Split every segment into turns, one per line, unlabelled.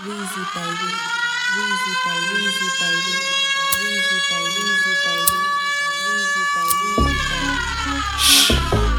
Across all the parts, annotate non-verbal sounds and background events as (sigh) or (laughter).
Weezy baby, Weezy baby, Weezy baby, Weezy baby, Weezy baby, Weezy baby, Weezy baby.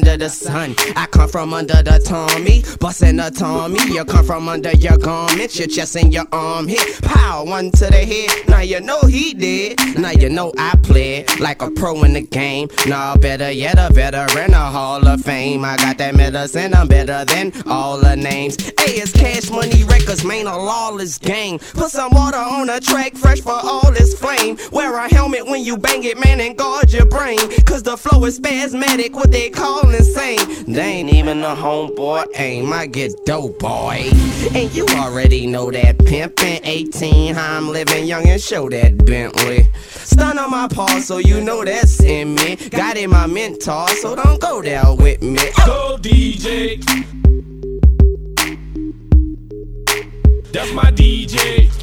Under the sun. I from under the Tommy, bustin' a Tommy. You come from under your garment, your chest and your arm hit. Pow, one to the head. Now you know he did. Now you know I played like a pro in the game. Nah, better yet, a veteran, a Hall of Fame. I got that medicine, I'm better than all the names. Hey, it's Cash Money Records, man, a lawless gang. Put some water on a track, fresh for all this flame. Wear a helmet when you bang it, man, and guard your brain. Cause the flow is spasmodic, what they call insane. They ain't even a homeboy aim, I get dope, boy. And you already know that pimpin' 18, how I'm living young and show that Bentley. Stun on my paw, so you know that's in me. Got in my mentor, so don't go there with me.
Go DJ. That's my DJ.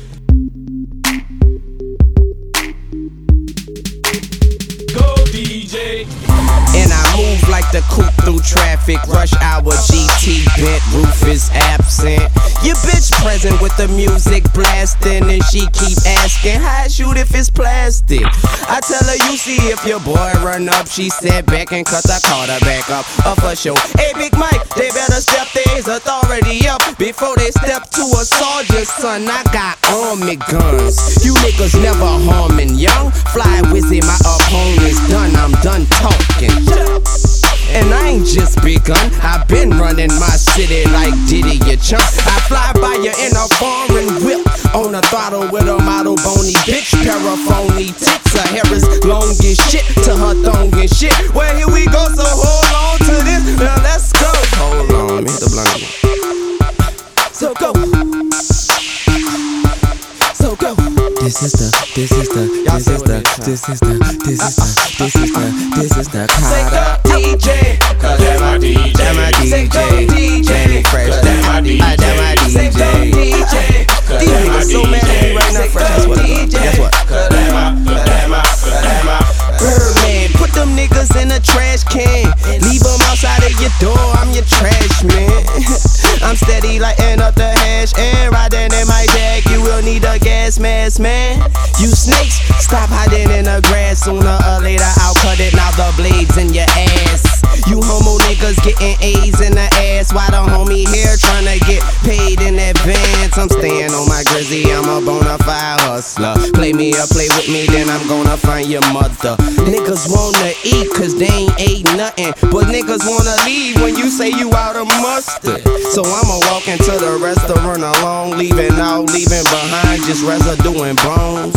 The coupe through traffic. Rush hour GT bent, roof is absent. Your bitch present with the music blasting, and she keep asking how I shoot if it's plastic. I tell her you see if your boy run up. She said back and cut the Carter back up. Up for show. Hey Big Mike, they better step their authority up before they step to a soldier's son. I got army guns. You niggas never harming young. Fly Weezy, my opponent's done. I'm done talking. And I ain't just begun. I've been running my city like Diddy, you chump. I fly by you in a foreign whip. On a throttle with a model bony bitch. Paraphony tits. Her hair is long as shit to her thong and shit. Well, here we go, so hold on to this. Now let's go. Hold on, let me hit the blunt. So go. So go. This is the, this is the, this is the, this is the, this is the, this is the, this is the Carter. DJ,
Cause that's my DJ.
that my DJ, Mannie Fresh, that my DJ, that my DJ. These niggas so mad at me right now, Fresh. Guess what? Guess what?
Cause that's my, cause that's my, cause that's my.
Birdman, put them niggas in a trash can. Leave them outside of your door, I'm your trash man. (laughs) I'm steady lighting up the hash and riding in my bag. You will need a gas mask, man. You snakes, stop hiding in the grass. Sooner or later, I'll cut it. Now the blades in your ass. You homo niggas getting A's in the ass. Why the homie here tryna get paid in advance? I'm staying on my grizzy, I'm a bona fide hustler. Play me or play with me, then I'm gonna find your mother. Niggas wanna eat cause they ain't ate nothing. But niggas wanna leave when you say you out of mustard. So I'ma walk into the restaurant alone, leaving out, leaving behind just residue and bones.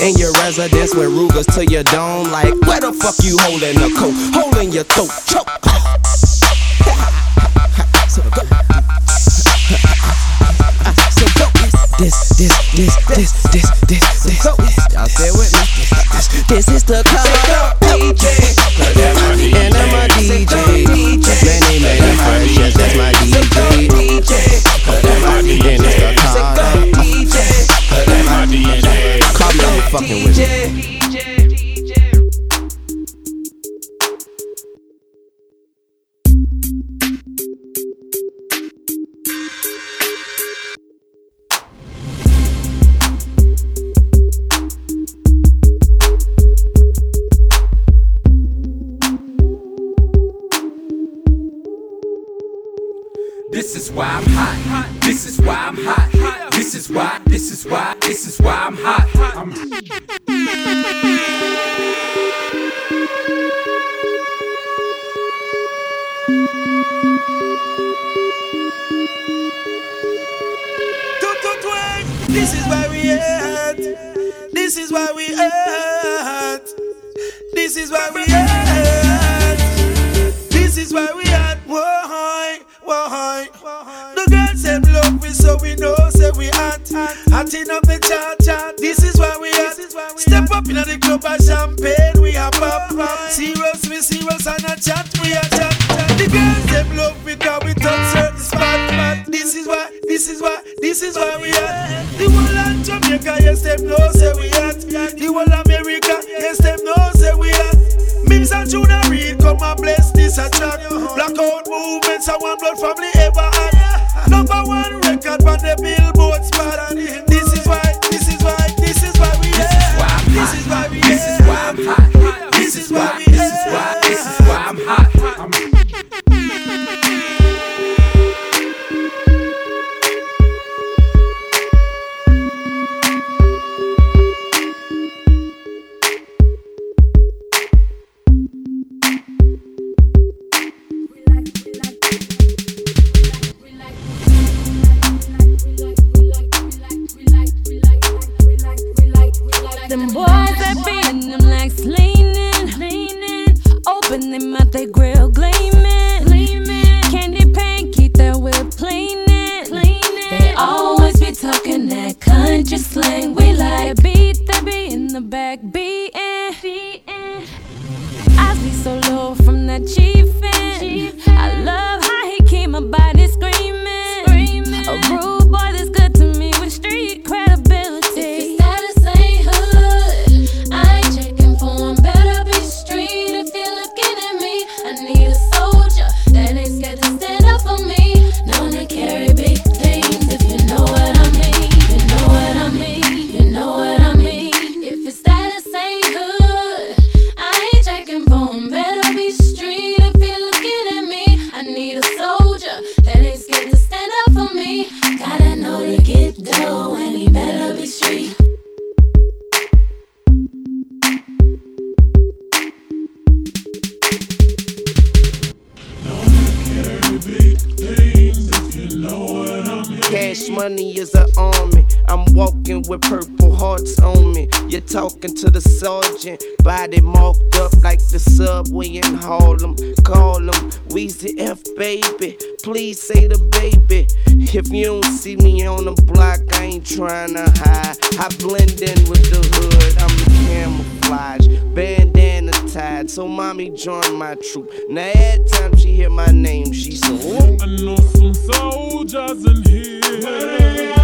In your residence with Rugers to your dome, like where the fuck you holding the coat? Holding your throat, choke. So go. So go. This, this, this, this, this, this, this. Y'all stay with me. This, this is the color DJ.
Cause that's my DJ.
And I'm a DJ. Many, many yes, that's my DJ.
Cause that's my DJ.
And it's the color. Fucking with me.
This is why I'm hot. This is why I'm hot. This is why, this is why, this is why I'm hot. I'm
This is why we at. This is why we at. This is why we at. This is why we mountain of the cha cha. This is why we are. Step up in the club of champagne. We are pop pop. Serious, we serious and a chat. We are chat chat. The girls them love me cause we touch certain spot. But this is why, this is why, this is why we are. The whole of Jamaica, yes them know say we are. The whole America, yes them know say we are. Mims and Junior Reid, come and bless this attack. Blackout movements, I want blood family ever had. Number one.
like beating. Eyes be so low from that
cheek. say the baby. If you don't see me on the block, I ain't trying to hide. I blend in with the hood, I'm camouflage, bandana tied. So mommy join my troop. Now every time she hear my name, she said, so.
I know some soldiers in here.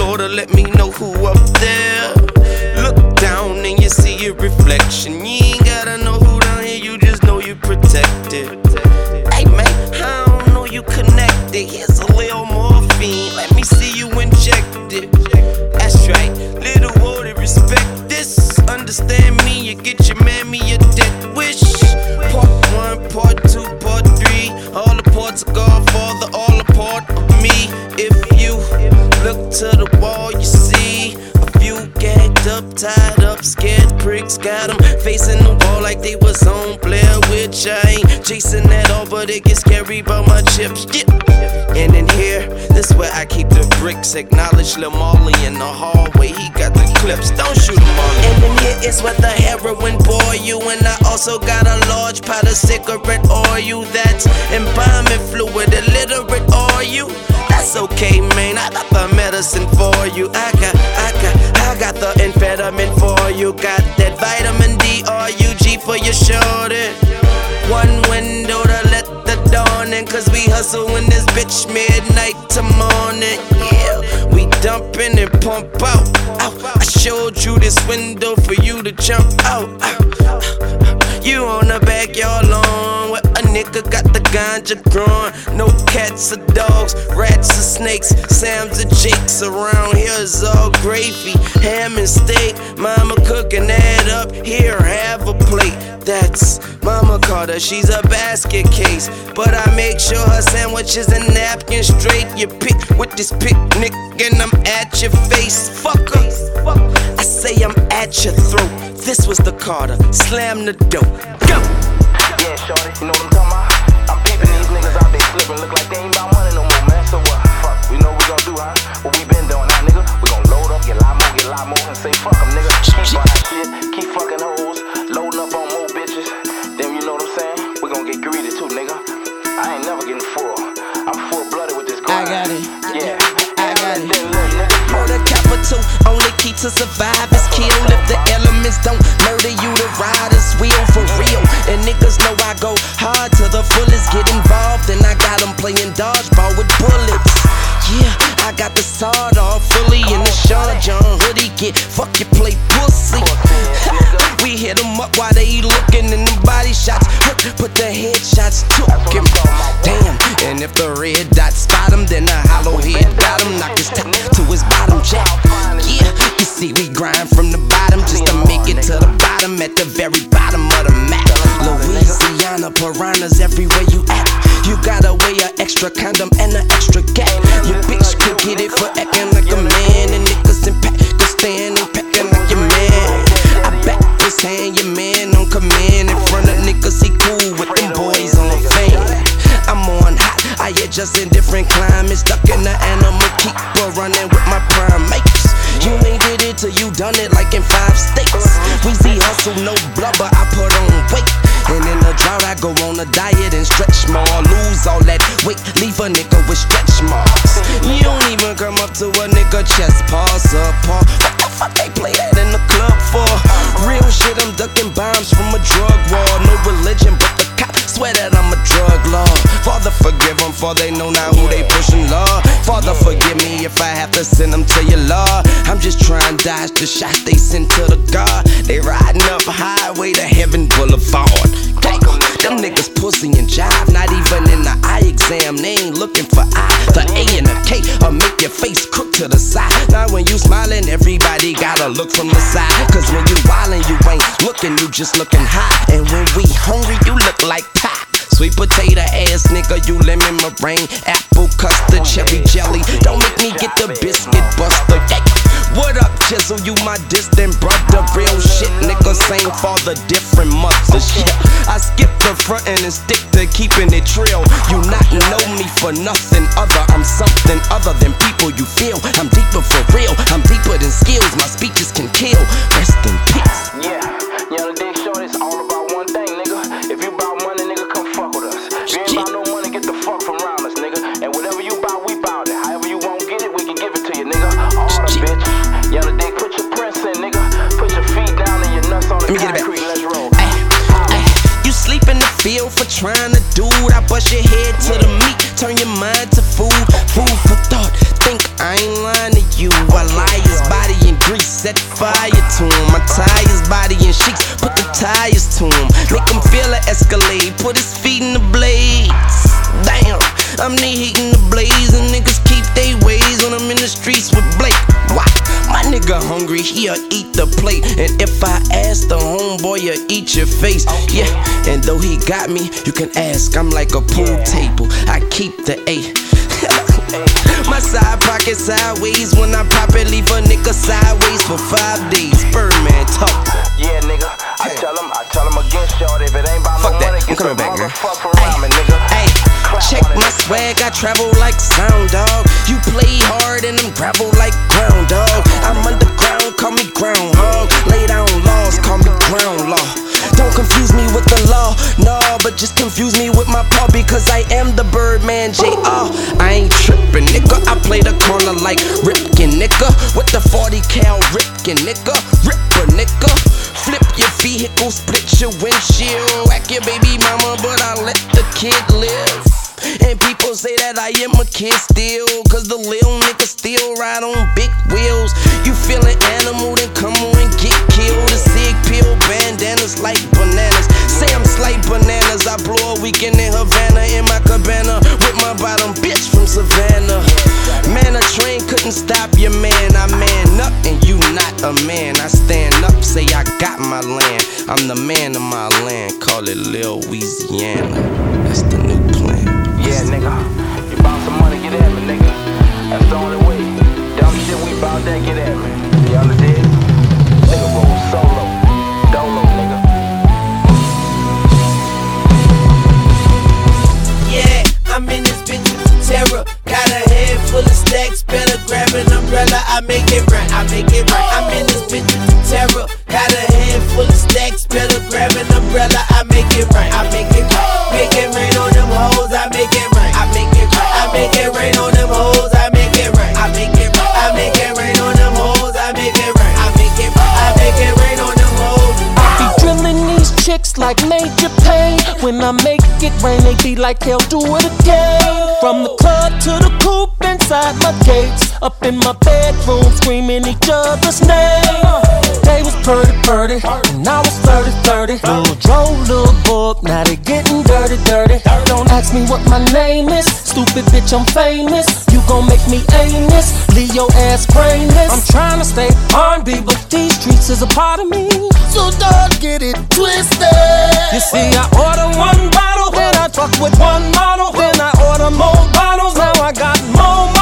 Floor let me know who up there. Look down and you see your reflection. You Got them facing the wall like they was on Blair Witch. I ain't chasing that all, but it gets scary about my chips. Yeah. And in here, this where I keep the bricks. Acknowledge Marley in the hallway. He got the clips. Don't shoot him all. And in here is where the heroin boy you. And I also got a large pot of cigarette oil that's embalming fluid, illiterate are you? That's okay, man. I got the medicine for you. I got, got, the amphetamine for you. Got that vitamin D R U G for your shoulder. One window to let the dawn in, cause we hustle in this bitch midnight to morning. Yeah, we dumping and pump out. Ow, I showed you this window for you to jump out. Ow. You on the backyard lawn with a nigga got the ganja growing. No cats or dogs, rats or snakes, Sam's or Jakes. Around here is all gravy, ham and steak. Mama cooking that up. Here, have a plate. That's Mama Carter, she's a basket case. But I make sure her sandwiches and napkins straight. You pick with this picnic, and I'm at your face. Fucker. I say I'm at your throat. This was the Carter. Slam the door. Go!
Yeah, shorty, you know what I'm talking about? I'm peeping these niggas out there slipping, look like they ain't about money no more, man. So what? Fuck, we know what we gon' do, huh? What we been doing, huh, nigga? We gon' load up, get a lot more, get a lot more, and say fuck 'em, nigga. Keep buying shit, keep fucking hoes, loading up on more bitches. Then you know what I'm saying? We gon' get greedy too, nigga. I ain't never getting full. I'm full blooded with this grind.
got it.
Yeah.
I got it.
Then, little nigga,
Murder capital, only key to survive kill. If the elements don't murder you, the riders wheel for real. And niggas know I go hard to the fullest. Get involved, and I got them playing dodgeball with bullets. Yeah, I got the sawed off fully in the Sean John hoodie. Get fuck you play pussy. We hit them up while they looking in the body shots. Put the headshots took him. Damn, and if the red dot spot him, then the hollow head got him. Knock his top to his bottom jack. Yeah, you see, we grind from the bottom just to make it to the bottom at the very bottom of the map. Louisiana piranhas everywhere you at. You gotta weigh a extra condom and an extra gap. Your bitch could get it for acting like a man, and niggas in Pakistan and packing like your man. Back this your man on command in front of niggas. He cool with them boys on fan. I'm on hot, I adjust in different climates. Stuck in the animal keeper, running with my prime primates. You ain't did it till you done it like in five states. Weezy hustle, no blubber, I put on weight. And in the drought, I go on a diet and stretch more. Lose all that weight, leave a nigga with stretch marks. You don't even come up to a nigga chest, pause up. What the fuck they play that in the club for?
Real
shit, I'm ducking bombs from a drug war. No religion, but swear that I'm a drug lord. Father, forgive them, for they know now who they pushing, Lord. Father, forgive me if I have to send them to your Lord. I'm just trying to dodge the shots they send to the God. They riding up a highway to heaven boulevard. Them niggas pussy and jive, not even in the eye exam. They ain't looking for I. The A and the K will make your face crook to the side. Now when you smiling, everybody gotta look from the side. Cause when you wildin', you ain't looking, you just looking high. And when we hungry, you look like pie. Sweet potato ass nigga, you lemon meringue, apple custard, cherry jelly. Don't make me get the biscuit buster. Yeah. What up, chisel? You my distant brother. Real shit, nigga. Same father, different mothers. Yeah. I skip the front and stick to keeping it real. You not know me for nothing other. I'm something other than people you feel. I'm deeper for real. I'm deeper than skills. My speeches can kill. Rest in peace.
Yeah, Young Dick Short, it's all about
Let me get it back.
concrete. Let's roll.
Ay, ay, You sleep in the field for trying to do it. I bust your head to the meat, turn your mind to food. Food for thought. Think I ain't lying to you. I lie his body in grease, set fire to him. I tie his body in sheets, put the tires to him. Make him feel it escalade, put his feet in the blades. Damn, I'm the heat in the blaze, and niggas keep they ways when I'm in the streets with Blake. Why? My nigga hungry, he'll eat plate. And if I ask the homeboy, he'll eat your face. Yeah, and though he got me, you can ask. I'm like a pool table, I keep the A. (laughs) My side pocket sideways when I pop it, leave a nigga sideways for five days. Birdman talk.
Yeah, nigga. I tell him, I tell him again, short. If it ain't about
Fuck that.
money,
I'm coming back,
motherfuck from around nigga.
Hey, check my swag, I travel like sound dog. You play hard and I'm gravel like ground dog. I'm underground, the law, no, but just confuse me with my paw because I am the Birdman JR. I ain't trippin', nigga. I play the corner like Ripken, nigga. With the 40 cal Ripken, nigga. Ripper, nigga. Flip your vehicle, split your windshield. Whack your baby mama, but I let the kid live. And people say that I am a kid still. Cause the little nigga still ride on big wheels. You feeling animal, then come on and get killed. The sick pill bandanas like bananas. Say I'm slight bananas. I blow a weekend in Havana in my cabana. With my bottom bitch from Savannah. Man, a train couldn't stop your man. I man up and you not a man. I stand up, say I got my land. I'm the man of my land. Call it Lil Louisiana. That's the.
Yeah, nigga. You bout some money, get at me, nigga. That's the only way. Dumb shit, we bout that, get at me. You understand? Nigga roll solo. Dolo, nigga.
Yeah, I'm in this bitch terror. Got a head full of stacks, better grab an umbrella. I make it right, I make it right. I'm in this bitch terror. Got a head full of stacks, better grab an umbrella. I make it right, I make
like major pain. When I make it rain, they be like, hell, do it again. From the club to the coop inside my gates. Up in my bedroom, screaming each other's name. They purdy purdy, and I was flirty flirty. Little Joe, little book, now they getting dirty dirty. Don't ask me what my name is, stupid bitch, I'm famous. You gon' make me aimless, leave your ass brainless. I'm trying to stay R&B, but these streets is a part of me. So don't get it twisted. You see, I order one bottle, then I fuck with one model, then I order more bottles. Now I got more.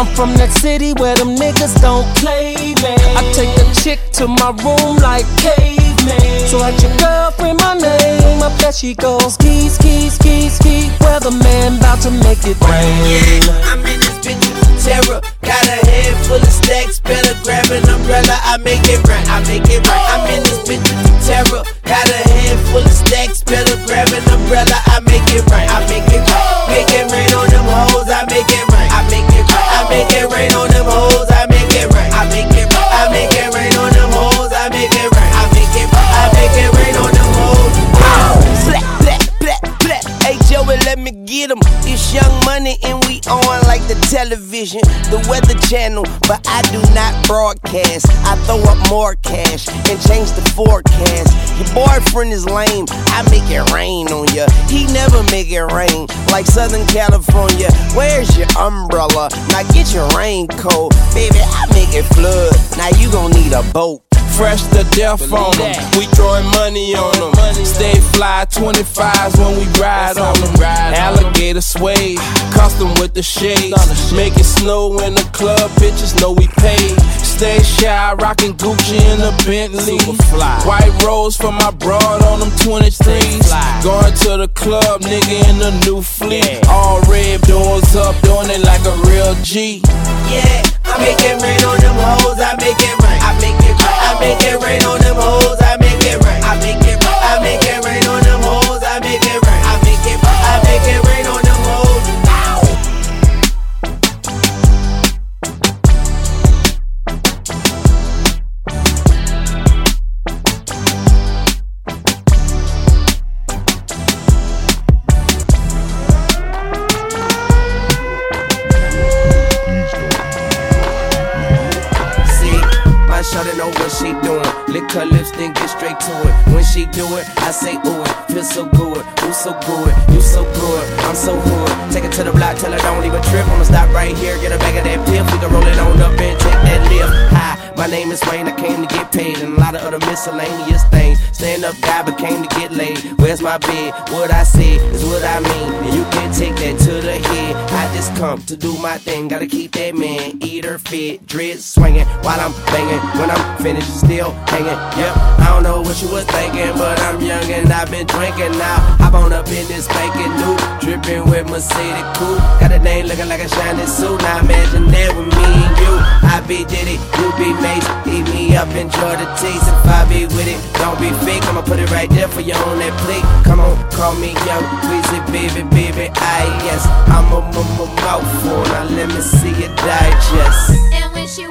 I'm from that city where them niggas don't play, man. I take a chick to my room like caveman. So at your girlfriend my name, up there she goes. Ski, ski, ski, ski. Weatherman about to make it rain.
Yeah, I'm in this bitch with terror. Got a head full of stacks. Better grab an umbrella. I make it right. I make it right. I'm in this bitch with terror. Got a head full of stacks. Better grab an umbrella. I make it right. I make it right. Make it rain on them hoes. I make it right make it rain on them hoes, I make it rain. I make it rain. I make it rain on them hoes, I make it rain. I make it rain. I make it rain on them hoes. Black, black, black, black. Hey Joey, let me get 'em.
It's young money and television, the weather channel, but I do not broadcast. I throw up more cash and change the forecast. Your boyfriend is lame, I make it rain on ya. He never make it rain like Southern California. Where's your umbrella? Now get your raincoat, baby. I make it flood. Now you gon' need a boat.
Fresh to death on them. We throwing money on them. Stay fly 25s when we ride on them. Alligator suede, custom with the shades. Make it snow in the club, bitches know we paid. Stay shy, rockin' Gucci in a Bentley. White rose for my broad on them 23s. Going to the club, nigga in the new fleet. All red doors up, doing it like a real G.
Yeah, I make it rain on them hoes. I make it rain. I make it rain. I make it rain on them hoes. Lick her lips, then get straight to it. When she do it, I say ooh it. Feel so good, you so good, you so good. I'm so hood. Take it to the block, tell her don't even trip. I'ma stop right here, get a bag of that pill. We can roll it on up and take that lift. Hi, my name is Wayne. I came to get paid and a lot of other miscellaneous things. Stand up guy, but came to get laid. Where's my bed? What I say is what I mean, and you can take that to the head. I just come to do my thing. Gotta keep that man, eat fit, dreads swinging while I'm banging. When I'm finished, still hanging. Yep, I don't know what you was thinking, but I'm young and I've been drinking now. Hop on up in this spanking new, dripping with Mercedes cool. Got a name looking like a shiny suit. Now imagine that with me and you. I be Diddy, you be Mace. Eat me up, enjoy the taste. If I be with it, don't be fake. I'ma put it right there for you on that plate. Come on, call me young, Weezy, baby, baby. I yes, I'm a mouthful. Now let me see it digest.
And when she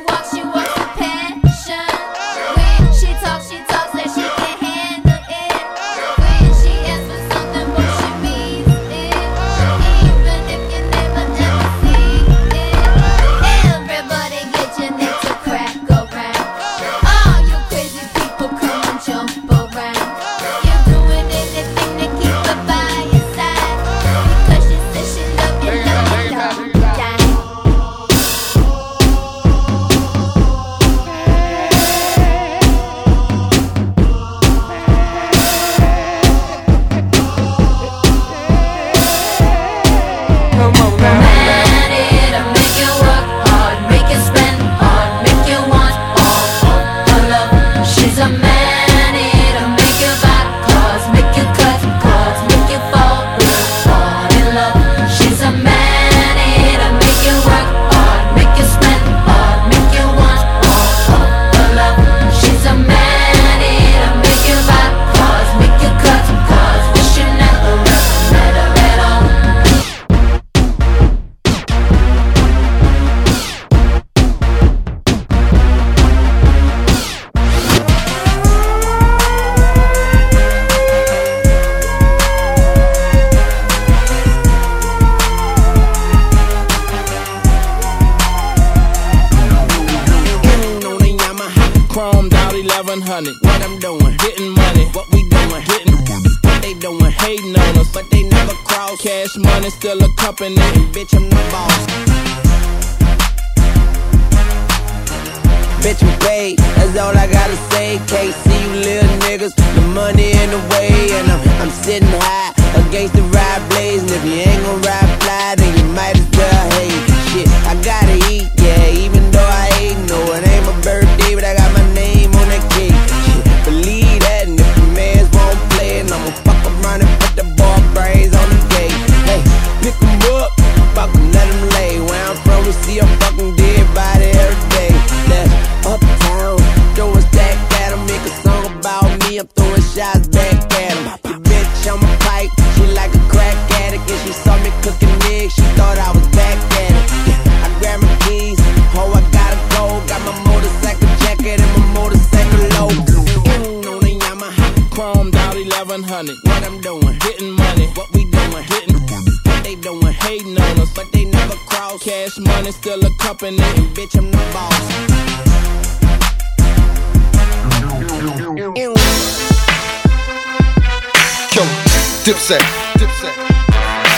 Dipset. Dipset.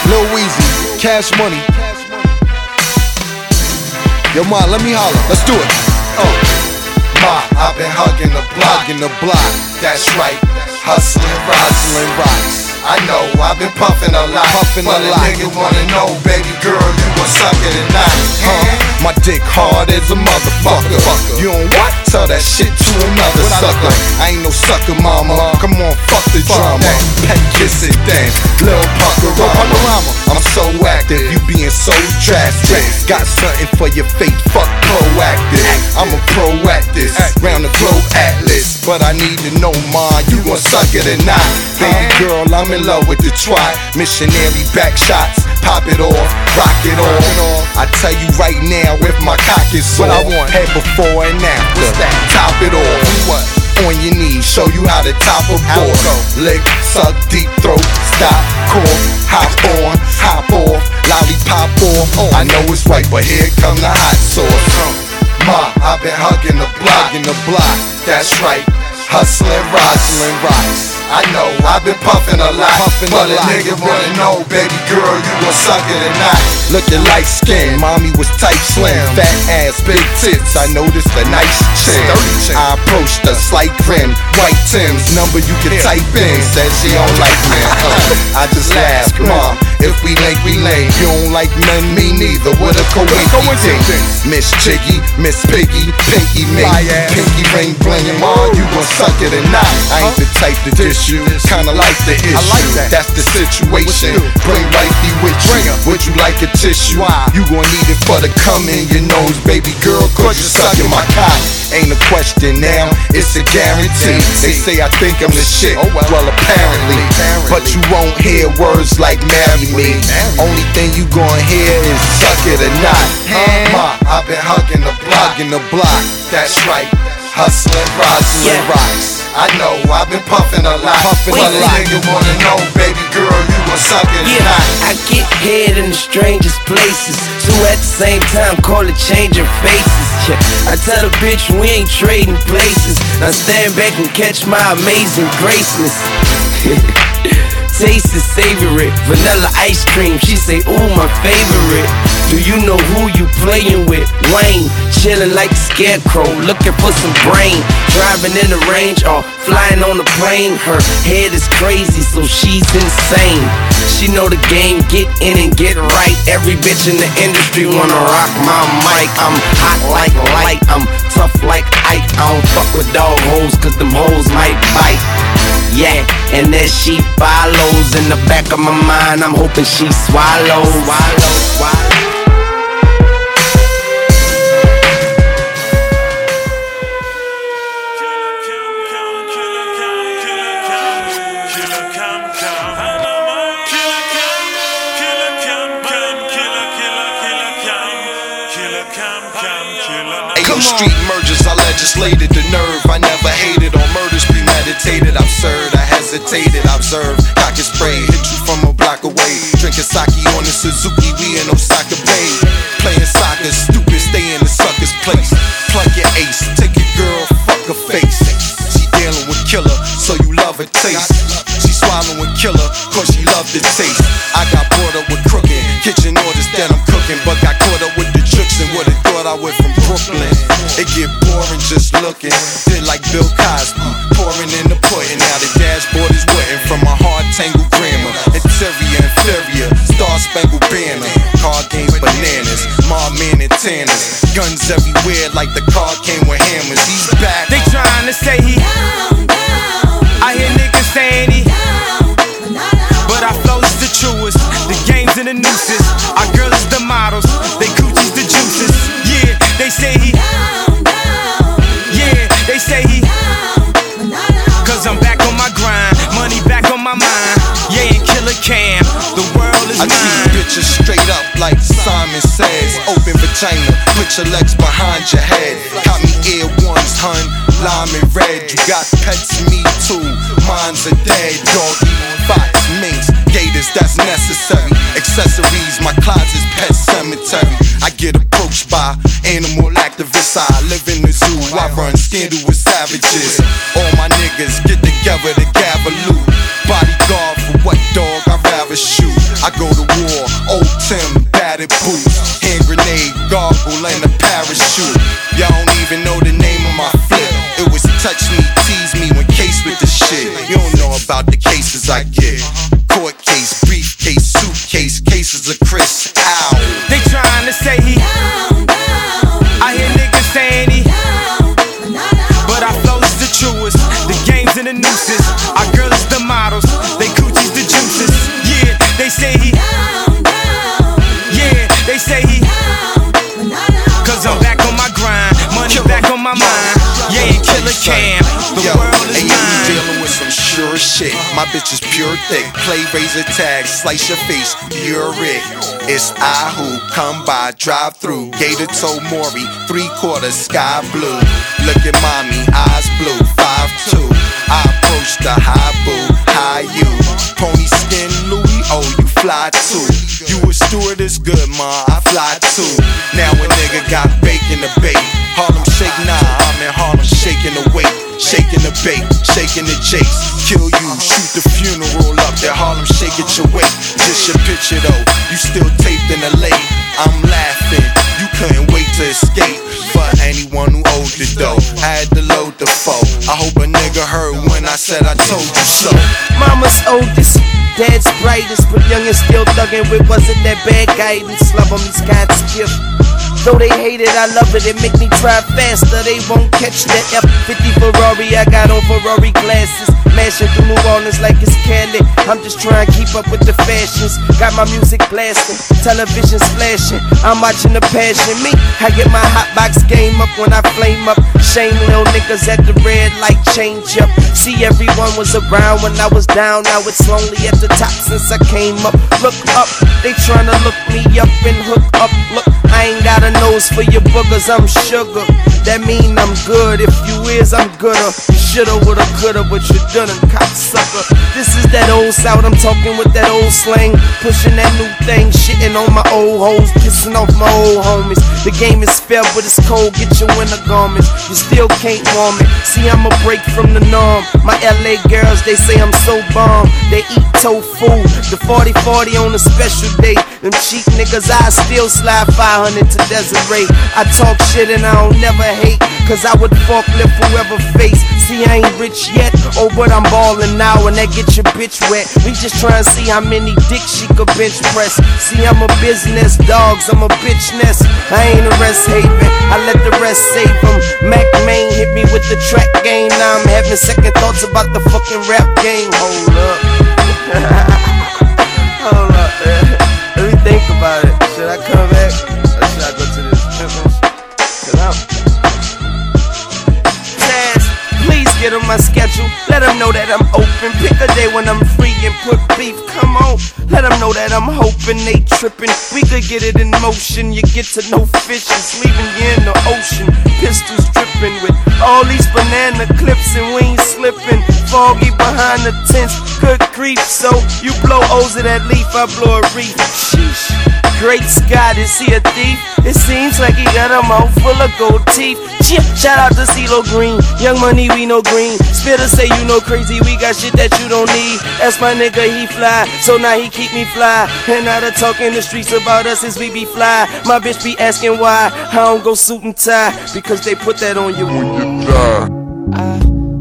Lil Weezy. Cash money. Yo, Ma, let me holler. Let's do it. Oh.
Ma, I've been hugging the block.
in the block.
That's right. Hustling.
Hustling rocks.
I know, I've been puffing a lot.
Puffing
but
a lot.
nigga wanna know, baby girl, you gon' suck it or not?
Huh? My dick hard as a motherfucker. You don't what? Tell that shit to another
What I look
sucker. I ain't no sucker, mama. Uh-huh. Come on, fuck the
Fuck
drama.
that.
Pet kiss it, damn. Lil Puckerama.
Puckerama.
I'm so active, you being so drastic. Got something for your fate, fuck proactive. I'm a proactive, round the globe atlas. But I need to know, ma, you gon' suck it or not? Baby girl, I'm in love with the twat. Missionary back shots, pop it off, rock it off. I tell you right now, if my cock is sore,
What I want?
head before and after.
What's that?
Top it off.
What?
On your knees, show you how to top a board. Lick, suck, deep throat, stop, cough, hop on, hop off, lollipop off.
Oh.
I know it's right, but here come the hot sauce.
Ma, I've been hugging the block.
in the block,
That's right. Hustling rocks.
hustling rocks.
I know, I've been puffing a lot.
Puffing
but
a
a
lot.
nigga wanna know, baby girl, you gon' suck it or not?
Looking light skin, mommy was tight slim, fat ass, big tits. I noticed a nice chin. I approached her, slight grin, white Tim's number you can type in. Said she don't like me. Uh, (laughs) I just laughed, mom. If we link, we link. You don't like men, me neither. What a coincidence. Miss Jiggy, Miss Piggy, Pinky me. Pinky ring blingin', mom. You gon' suck it or not? I ain't the type to dish you. Kinda like the issue.
like that.
That's the situation.
What you do?
Bring wifey with you. Would you like a tissue? You gon' need it for the cum in your nose, baby girl, cause you sucking my cock. Ain't a question now, it's a guarantee. They say I think I'm the shit,
Oh, well.
Apparently. But you won't hear words like marry me. Only thing you gon' hear is suck it or not.
Ma, uh-huh. I've been hugging the block.
in the block,
That's right. Hustling rocks.
hustling rocks.
I know, I've been puffing a lot.
Puffing
but
a
a
lot.
nigga wanna know, baby girl, you gon' suck it or
Yeah,
not?
I get head in the strangest places. So at the same time, call it changing faces. Yeah, I tell the bitch we ain't trading places. Now stand back and catch my amazing graceness. (laughs) Taste is savory, vanilla ice cream. She say, ooh, my favorite. Do you know who you playing with? Wayne, chilling like a scarecrow, looking for some brain. Driving in the range or flying on the plane. Her head is crazy, so she's insane. She know the game, get in and get right. Every bitch in the industry wanna rock my mic. I'm hot like light, I'm tough like Ike. I don't fuck with dog hoes, cause them hoes might bite. Yeah, and as she follows in the back of my mind, I'm hoping she swallows. Swallow, swallow.
Ayo, street mergers, I legislated the nerve. I never hated on murders premeditated. Absurd, I hesitated, observed. Cock and spray, hit you from a block away. Drinking sake on the Suzuki, we in Osaka Bay. Playing soccer, stupid, stay in the sucker's place. Plug your ace, take your girl, fuck her face. She dealing with killer, so you love her taste. She swallowing killer, cause she love the taste. I got brought up with crooked kitchen orders that I'm cooking, but got caught up with the tricks and would've thought I was from Brooklyn. It get boring just looking, did like Bill Cosby, pouring in the pudding. Now the dashboard is wooden from my hard tangled grammar. Interior inferior, star spangled banner. Car games bananas, mob men and tanners. Guns everywhere like the car came with hammers. He's back.
They trying to say he. I hear niggas saying he. But our flow is the truest. The games and the nooses. Our girls
I treat bitches straight up like Simon says. Open vagina, put your legs behind your head. Got me ear ones, hun, lime and red. You got pets, me too. Mine's a dead doggy. Fox, minks, gators, that's necessary. Accessories, my closet's pet cemetery. I get approached by animal activist, I live in the zoo. I run scandal with savages. All my niggas get together to gather loot. Bodyguard what dog I'd rather shoot. I go to war, old Tim, batted boots, hand grenade, goggle, and a parachute. Y'all don't even know the name of my flip. It was touch me, tease me when case with the shit. You don't know about the cases I get. Court case, briefcase, suitcase, cases of Chris. Ow.
Cam. The
Yo,
world is
hey, you
mine.
dealing with some sure shit. My bitch is pure thick. Play razor tag, slice your face, you're it. It's I who come by, drive through. Gator toe Maury, three quarters sky blue. Look at mommy, eyes blue, five two. I approach the high boo, high you. Pony skin Louis, oh you fly too. You a stewardess, good ma, I fly too. Now a nigga got bacon to bake. Harlem shake, nah, I'm in Harlem shaking the weight. Shaking the bait, shaking the jakes. Kill you, shoot the funeral up. That Harlem shake at your weight. Just your picture though, you still taped in the lake. I'm laughing, you couldn't wait to escape. Anyone the dough, I had to load the foe. I hope a nigga heard when I said I told you so.
Mama's oldest, dad's brightest, but young and still thuggin' with wasn't that bad guidance. Love 'em, he's got skill. Though they hate it, I love it. It make me drive faster. They won't catch that F50 Ferrari. I got on Ferrari glasses. Mashing through New Orleans like it's candy. I'm just trying to keep up with the fashions. Got my music blasting, television's flashing. I'm watching the passion. Me, I get my hot box game up when I flame up. Shame little niggas at the red light change up. See, everyone was around when I was down. Now it's lonely at the top since I came up. Look up, they tryna look me up and hook up. Look, I ain't got a nose for your boogers, I'm sugar. That mean I'm good. If you is, I'm gooder. Shoulda, woulda, coulda, but you done cocksucker. This is that old South, I'm talking with that old slang. Pushing that new thing, shitting on my old hoes, pissing off my old homies. The game is fair, but it's cold. Get your winter garments. You still can't warm it. See, I'm a break from the norm. My LA girls, they say I'm so bomb. They eat tofu. The 40 40 on a special day. Them cheap niggas, I still slide 500 to I talk shit and I don't never hate. Cause I would forklift whoever face. See, I ain't rich yet. Oh, but I'm ballin' now and that get your bitch wet. We just tryin' to see how many dicks she could bench press. See, I'm a business, dogs, I'm a bitch nest. I ain't a rest haven, I let the rest save them. Mack Maine hit me with the track game. Now I'm having second thoughts about the fucking rap game. Hold up. (laughs) my schedule. Let them know that I'm open. Pick a day when I'm free and put beef. Come on. Let them know that I'm hoping they trippin'. We could get it in motion. You get to know fishes, leaving you in the ocean. Pistols dripping with all these banana clips and we ain't slipping. Foggy behind the tents, good grief. So you blow O's of that leaf, I blow a reef. Sheesh. Great Scott, is he a thief? It seems like he got a mouth full of gold teeth. Chip, shout out to CeeLo Green. Young money, we know green. Spitter say you know crazy, we got shit that you don't need. That's my nigga, he fly. So now he keep me fly. And now they talk in the streets about us as we be fly. My bitch be asking why I don't go suit and tie. Because they put that on you when you die.
I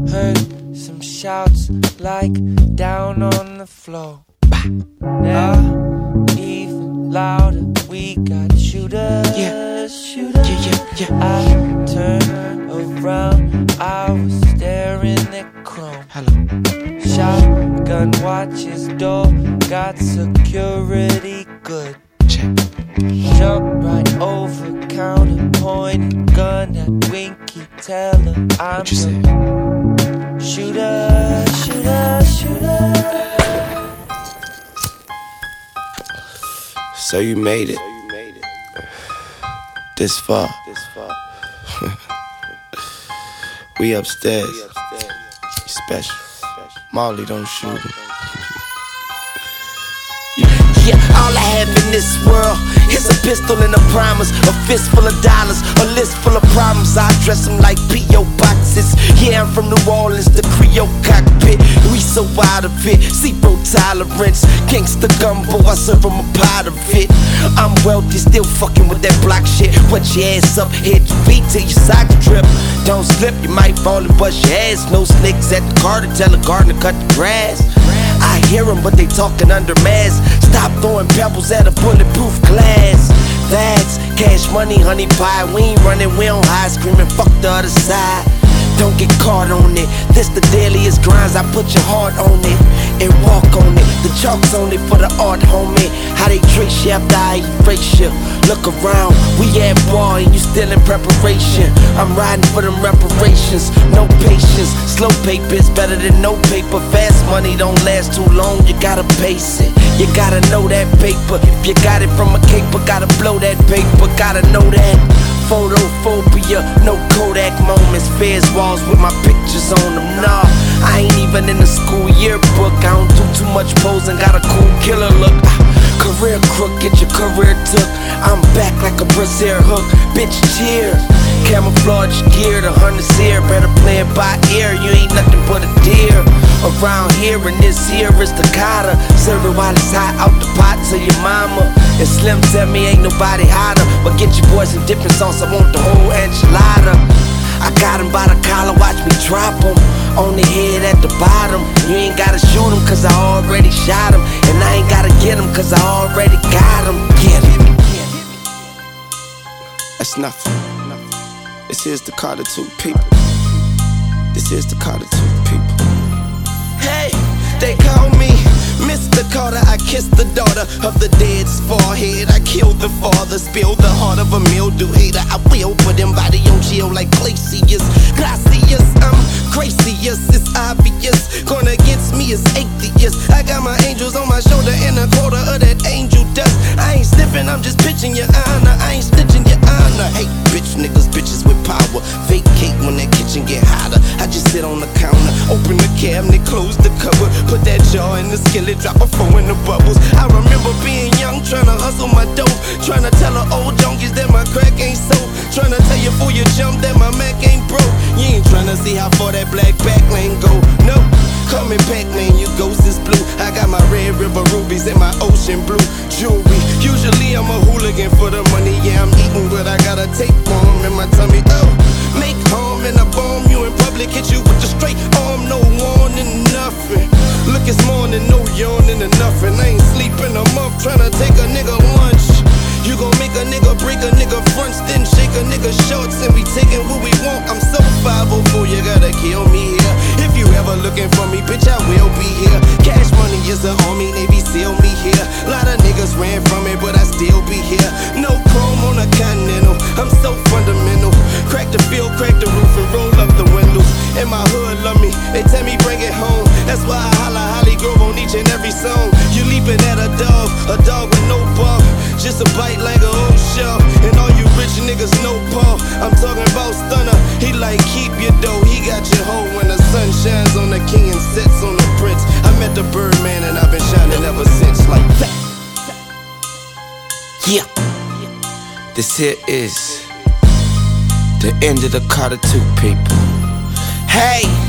heard some shouts like down on the floor. Now, even louder, we got shooters. Yeah, shooters. Yeah, yeah, yeah. I turned around, I was staring at Chrome. Hello. Shotgun watches door, got security good. Check. Jump right over counter, point gun at Winky, tell her I'm what you say? Shooter, shooter, shooter.
So you made it. This far. (laughs) we upstairs. Special. Molly don't shoot.
Yeah, all I have in this world
It's a pistol and a promise, a fist full of dollars, a list full of problems. I dress them like P.O. boxes. Yeah, I'm from New Orleans, the Creole cockpit. We so out of it, zero tolerance. Gangsta gumbo, I serve serve 'em a pot of it. I'm wealthy, still fucking with that block shit. Put your ass up, hit your feet till your socks drip. Don't slip, you might fall and bust your ass. No snakes at the car to tell the gardener cut the grass. I hear 'em, but they talking under masks. Stop throwing pebbles at a bulletproof glass. That's cash money, honey pie. We ain't running, we don't hide, screaming, fuck the other side. Don't get caught on it. This the dailiest grinds. I put your heart on it and walk on it. The chalk's only for the art, homie. How they treat you after I erase you. Look around, we at war and you still in preparation. I'm riding for them reparations. No patience, slow paper's better than no paper. Fast money don't last too long. You gotta pace it. You gotta know that paper. If you got it from a caper, gotta blow that paper. Gotta know that. Photophobia, no Kodak moments, fairs walls with my pictures on them. Nah, I ain't even in the school yearbook. I don't do too much posing, got a cool killer look. Ah, Career crook, get your career took. I'm back like a Brazil hook, bitch cheer. Camouflage gear, the hunters here, better play it by ear. You ain't nothing but a deer. Around here and this here is the cotta. Serve it while it's hot out the pot to your mama. And Slim tell me ain't nobody hotter. But get your boys some dipping sauce, I want the whole enchilada. I got him by the collar, watch me drop him. On the head at the bottom. You ain't gotta shoot him, cause I already shot him. And I ain't gotta get him, cause I already got him. Get him. That's nothing. This is the Carter 2 people. This is the Carter 2 people. Hey, they call me Mr. Carter. I kissed the daughter of the dead's forehead. I killed the father, spilled the heart of a mildew hater. I will put him body on jail like Glacius. Glacius, I'm craziest, it's obvious. Going against me is atheist. I got my angels on my shoulder and a quarter of that angel dust. I ain't sniffing, I'm just pitching your honor. I ain't stitching your honor. Hey, bitch niggas, bitches with power. Vacate when that kitchen get hotter. I just sit on the counter, open the cabinet, close the cupboard, put that jar in the skillet, drop a four in the bubbles. I remember being young, trying to hustle my dough, trying to tell the old junkies that my crack ain't so. Trying to tell you for your jump that my Mac ain't broke. You ain't trying to see how far that black back lane go. No. Coming Pac-Man, you ghost is blue. I got my red river rubies and my ocean blue jewelry. Here is the end of the Carter 2 people. Hey!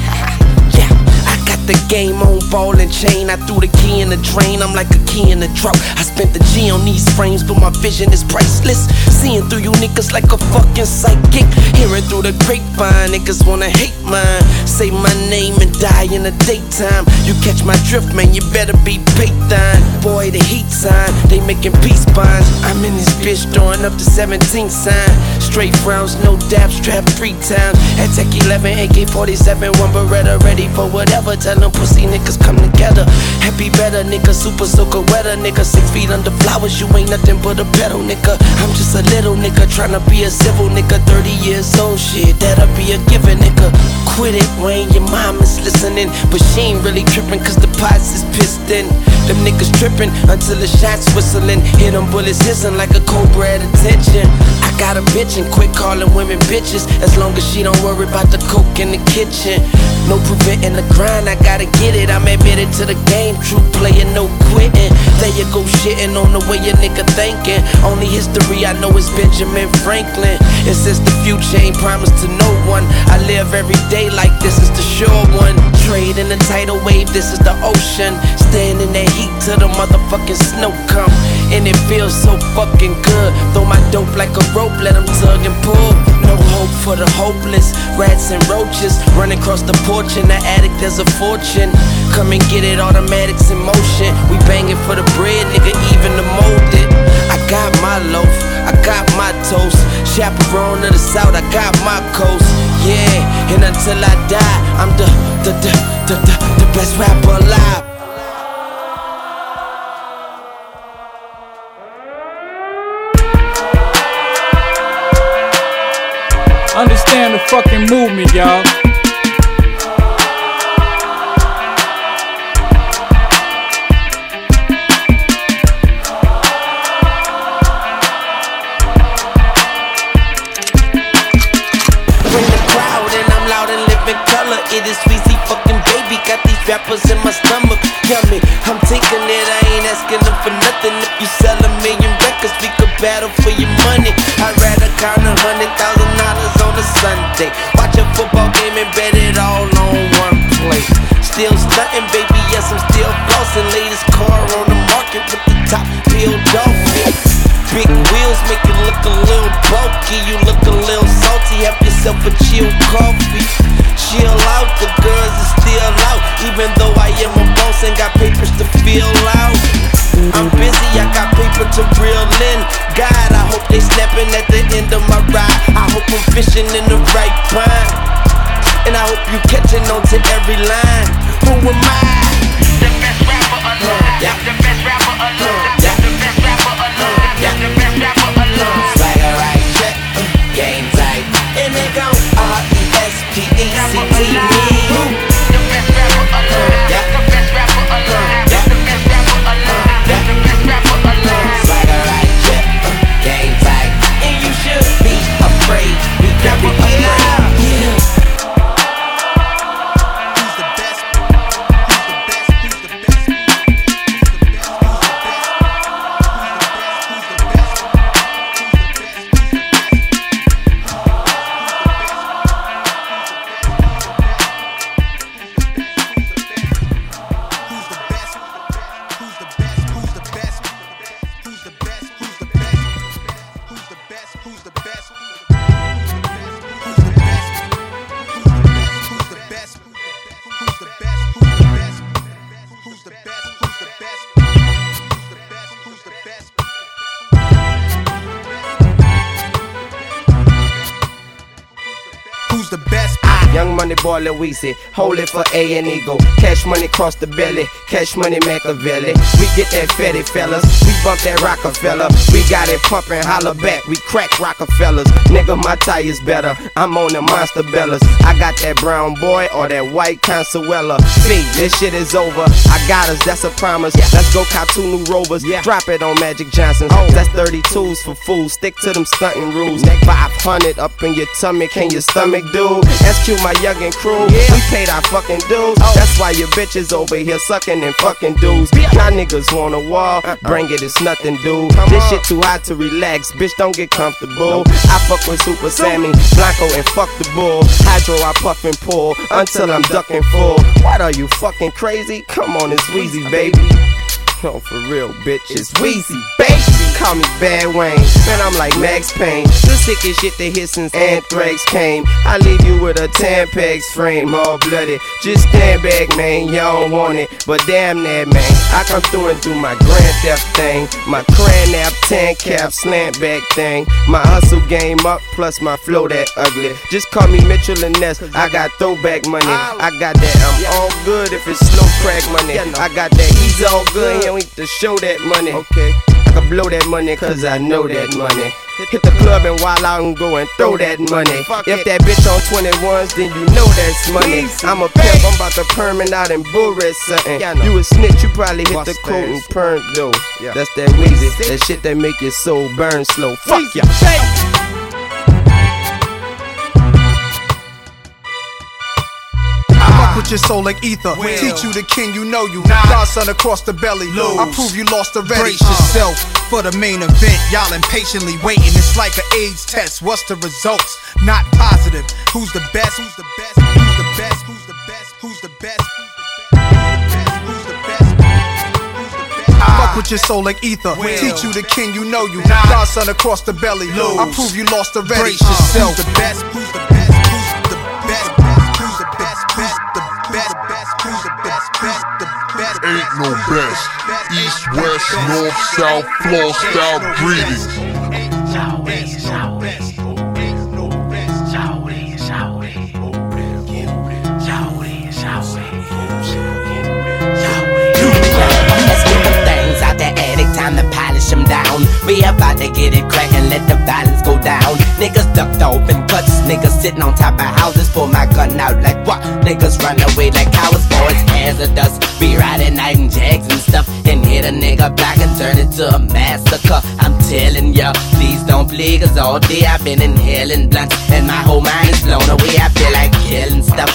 The game on ball and chain. I threw the key in the drain. I'm like a key in the drought. I spent the G on these frames, but my vision is priceless. Seeing through you niggas like a fucking psychic. Hearing through the grapevine, niggas wanna hate mine. Say my name and die in the daytime. You catch my drift, man, you better be Python. Boy, the heat sign, they making peace bonds. I'm in this bitch throwing up the 17th sign. Straight frowns, no dabs, strapped three times. At Tech 11, AK 47, one Beretta, ready for whatever. Tell them pussy niggas come together. Happy better, nigga, super soaker weather, nigga. Six feet under flowers, you ain't nothing but a petal, nigga. I'm just a little nigga, tryna be a civil nigga. 30 years old, shit, that'll be a given, nigga. Quit it, Wayne, your mom is listening. But she ain't really tripping, cause the pots is pissed in. Them niggas tripping until the shots whistling. Hit them bullets hissing like a cobra at attention. I got a bitch and quit calling women bitches. As long as she don't worry about the coke in the kitchen. No preventing the grind, I gotta get it. I'm admitted to the game, true player, no quitting.
There go shitting on the way your nigga thinking. Only history I know is Benjamin Franklin. It says the future ain't promised to no one. I live every day like this is the sure one. Trade in the tidal wave, this is the ocean. Stand in that heat till the motherfucking snow come. And it feels so fucking good. Throw my dope like a rope, let them tug and pull. No hope for the hopeless. Rats and roaches running across the porch in the attic, there's a fortune. Come and get it, automatics in motion. We banging for the bread, nigga, even the mold it. I got my loaf, I got my toast. Chaperone of the south, I got my coast. Yeah, and until I die, I'm the, the, the, the, the, the best rapper alive.
Understand the fucking movement, y'all.
Bring the crowd and I'm loud and living color. It is Weezy fucking baby. Got these rappers in my stomach. Yummy, I'm taking it. I ain't asking them for nothing. If you sell a million records, we could battle for your money. I'd rather count a hundred every line. Weezy, hold it for A and Eagle. Cash money cross the belly, cash money Machiavelli. We get that fatty fellas, we bump that Rockefeller. We got it pumping, holla back, we crack Rockefellers. Nigga, my tires better, I'm on the Monster Bellas. I got that brown boy or that white Consuela. See, this shit is over. I got us, that's a promise. Let's go cop two new rovers. Drop it on Magic Johnson's. Oh. That's 32s for fools. Stick to them stunting rules. 500 up in your tummy, can your stomach do? SQ my youngin' crew. We paid our fucking dues. That's why your bitches over here sucking and fucking dudes. Y'all niggas want a wall, bring it, it's nothing, dude. This shit too hot to relax, bitch, don't get comfortable. I fuck with Super Sammy, Blanco, and fuck the bull. Hydro, I puff and pull until I'm ducking full. What are you fucking crazy? Come on, it's Weezy, baby. No, for real, bitch, it's Weezy, baby. Call me Bad Wayne, man, I'm like Max Payne. The sickest shit they hit since Anthrax came. I leave you with a Tampax frame, all bloody. Just stand back, man, y'all don't want it, but damn that, man. I come through and do my grand theft thing, my cran nap, tan cap, slant back thing. My hustle game up, plus my flow that ugly. Just call me Mitchell and Ness, I got throwback money. I got that, I'm all good if it's slow crack money. I got that, he's all good, don't to show that money. Okay. I can blow that money cause I know that money. Hit the club and while out and go and throw that money. If that bitch on 21s, then you know that's money. I'm a pimp, I'm about to permit out and bull red something. You a snitch, you probably hit the coat and perm though. That's that Weezy, that shit that make your soul burn slow. Fuck ya.
I
your soul like ether.
Will.
Teach you the king, you know you.
Nah.
Godson across the belly.
Lose.
I prove you lost already.
Brace yourself
for the main event. Y'all impatiently waiting. It's like an AIDS test. What's the results? Not positive. Who's the best? Who's the best? Who's the best? Who's the best? Who's the best? Who's the best? Fuck with your soul like ether.
Will.
Teach you the king, you know you.
Nah.
Godson across the belly.
Lose.
I prove you lost already.
Brace yourself.
Who's the best? Who's the best?
Ain't no best. East, west, north, south, floor style greetings.
Time to polish them down. We about to get it crackin', let the violence go down. Niggas ducked in cuts, niggas sitting on top of houses. Pull my gun out like what? Niggas run away like cowards, boys hazardous. Be riding night and jags and stuff, and hit a nigga block and turn it to a massacre. I'm telling ya, please don't play, cause all day I've been inhaling blunts, and my whole mind is blown away. I feel like killing stuff.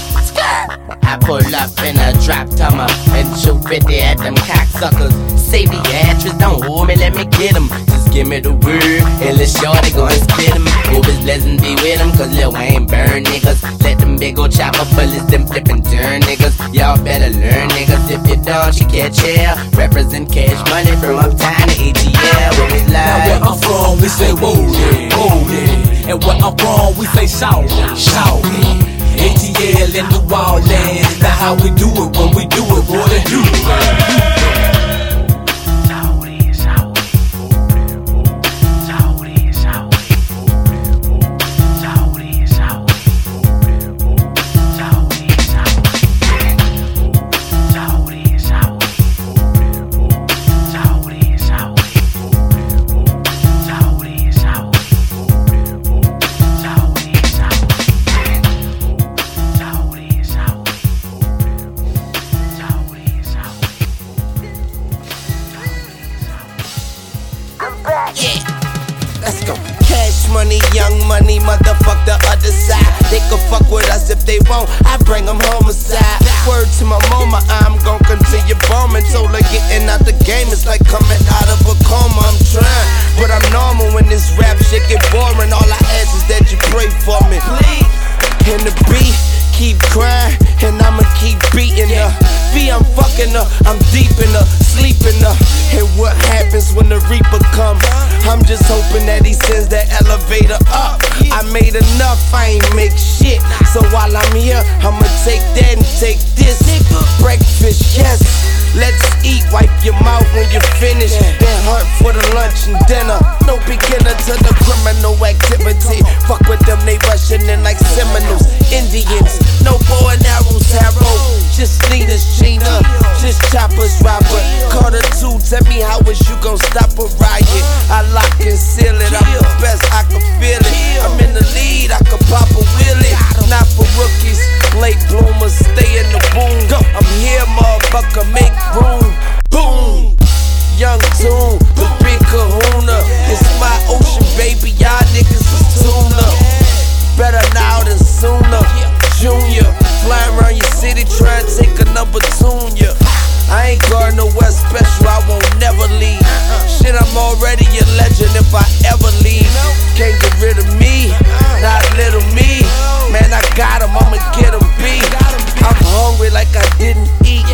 I pull up in a drop tummer and shoot 50 at them cocksuckers. Save the actress, don't hold me, let me get get 'em. Just give me the word, and let shorty go and spit 'em. Hope his blessings be with 'em, cause Lil Wayne burn niggas. Let them big ol' chopper bullets, them flip and turn niggas. Y'all better learn niggas if you don't, you catch hell. Represent cash money from uptown to ATL. When we
Now
live.
where I'm from, we say whoa yeah, whoa yeah. And where I'm from, we say shout, shout yeah. ATL in the wild land. Now how we do it when we do it, boy, they do
money, young money, motherfuck the other side. They can fuck with us if they want. I bring them homicide. Word to my mama, I'm gon' continue bombing. Told her getting out the game is like coming out of a coma. I'm trying, but I'm normal when this rap shit get boring. All I ask is that you pray for me. Please. And the beat keep crying, and I'ma keep beating her. V, I'm fucking her, I'm deep in her, sleeping her. And what happens when the reaper comes? I'm just hoping that he sends that elevator up. I made enough, I ain't make shit. So while I'm here, I'ma take that and take this. Breakfast, yes. Let's eat, wipe your mouth when you finish. Then hunt for the lunch and dinner. No beginner to the criminal activity. Fuck with them, they rushing in like Seminoles. Indians, no bow and arrows, arrow. Just leaders, Gina. Just choppers, Robert. Carter 2, tell me how is you gon' stop a riot? I lock and seal it, I'm the best, I can feel it. I'm in the lead, I can pop a wheelie. Not for rookies, late bloomers, stay in the boom. I'm here, motherfucker, make room. Boom! Young Tune, the big kahuna. It's my ocean, baby. Y'all niggas is tuna. Better now than sooner. Junior, flying around your city trying to take a number tune ya. I ain't going nowhere special, I won't never leave. Shit, I'm already a legend if I ever leave. Can't get rid of me, not little me. Man, I got him, I'ma get him beat. I'm hungry like I didn't eat.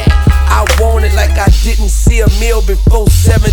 I want it like I didn't see a meal before 17.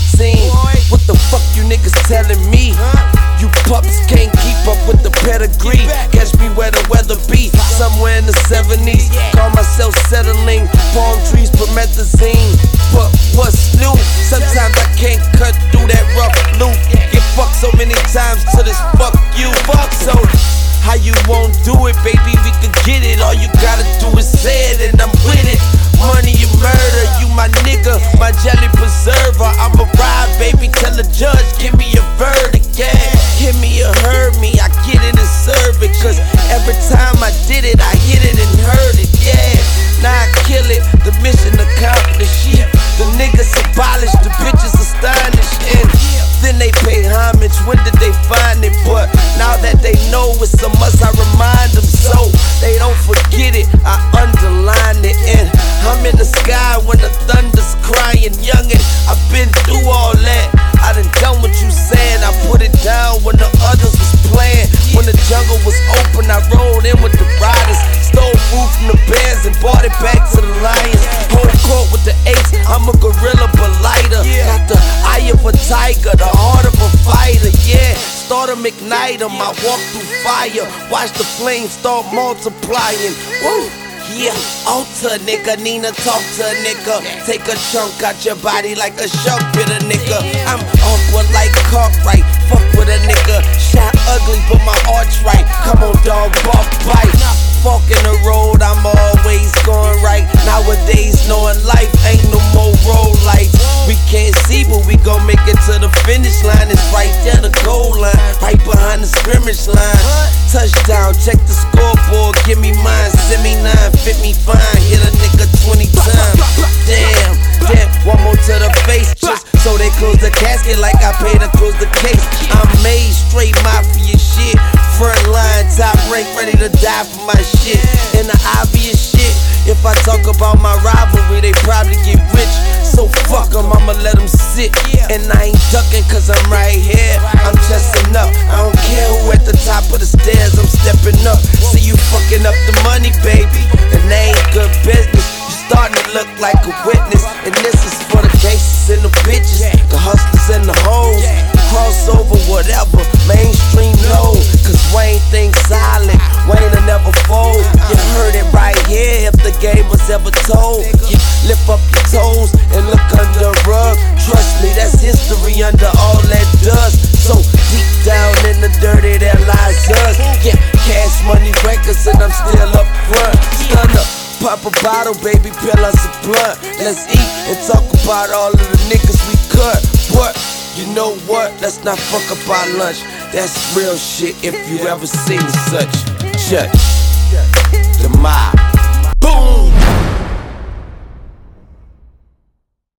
Start multiplying. Woo! Yeah, alter nigga, Nina talk to a nigga. Take a chunk out your body like a shark bit a nigga. I'm awkward like Cartwright. Fuck with a nigga. Shot ugly, but my arch right. Come on, dog, bark bite. Fork in the road, I'm always going right. Nowadays, knowing life ain't no more road lights. We can't see, but we gon' make it to the finish line. It's right there, the goal line, scrimmage line. Touchdown, check the scoreboard, give me mine. Send me nine, fit me fine. Hit a nigga 20 times. Damn, damn, one more to the face. Just so they close the casket like I paid to close the case. I'm made straight mafia shit. Top rank, ready to die for my shit. And the obvious shit. If I talk about my rivalry, they probably get rich. So fuck 'em, I'ma let 'em sit. And I ain't ducking cause I'm right here. I'm chesting up. I don't care who at the top of the stairs, I'm stepping up. See you fucking up the money, baby. And they ain't good business. You starting to look like a witness. And this is for the cases and the bitches, the hustlers and the hoes. Crossover, whatever, mainstream no. Cause Wayne thinks solid, Wayne will never fold. You heard it right here if the game was ever told. You lift up your toes and look under the rug. Trust me, that's history under all that dust. So deep down in the dirty, there lies us. Yeah, cash money records, and I'm still up front. Stun up. Pop a bottle, baby, peel us a blunt. Let's eat and talk about all of the niggas we cut. What? You know what? Let's not fuck up our lunch. That's real shit if you ever seen such. Church. The mob.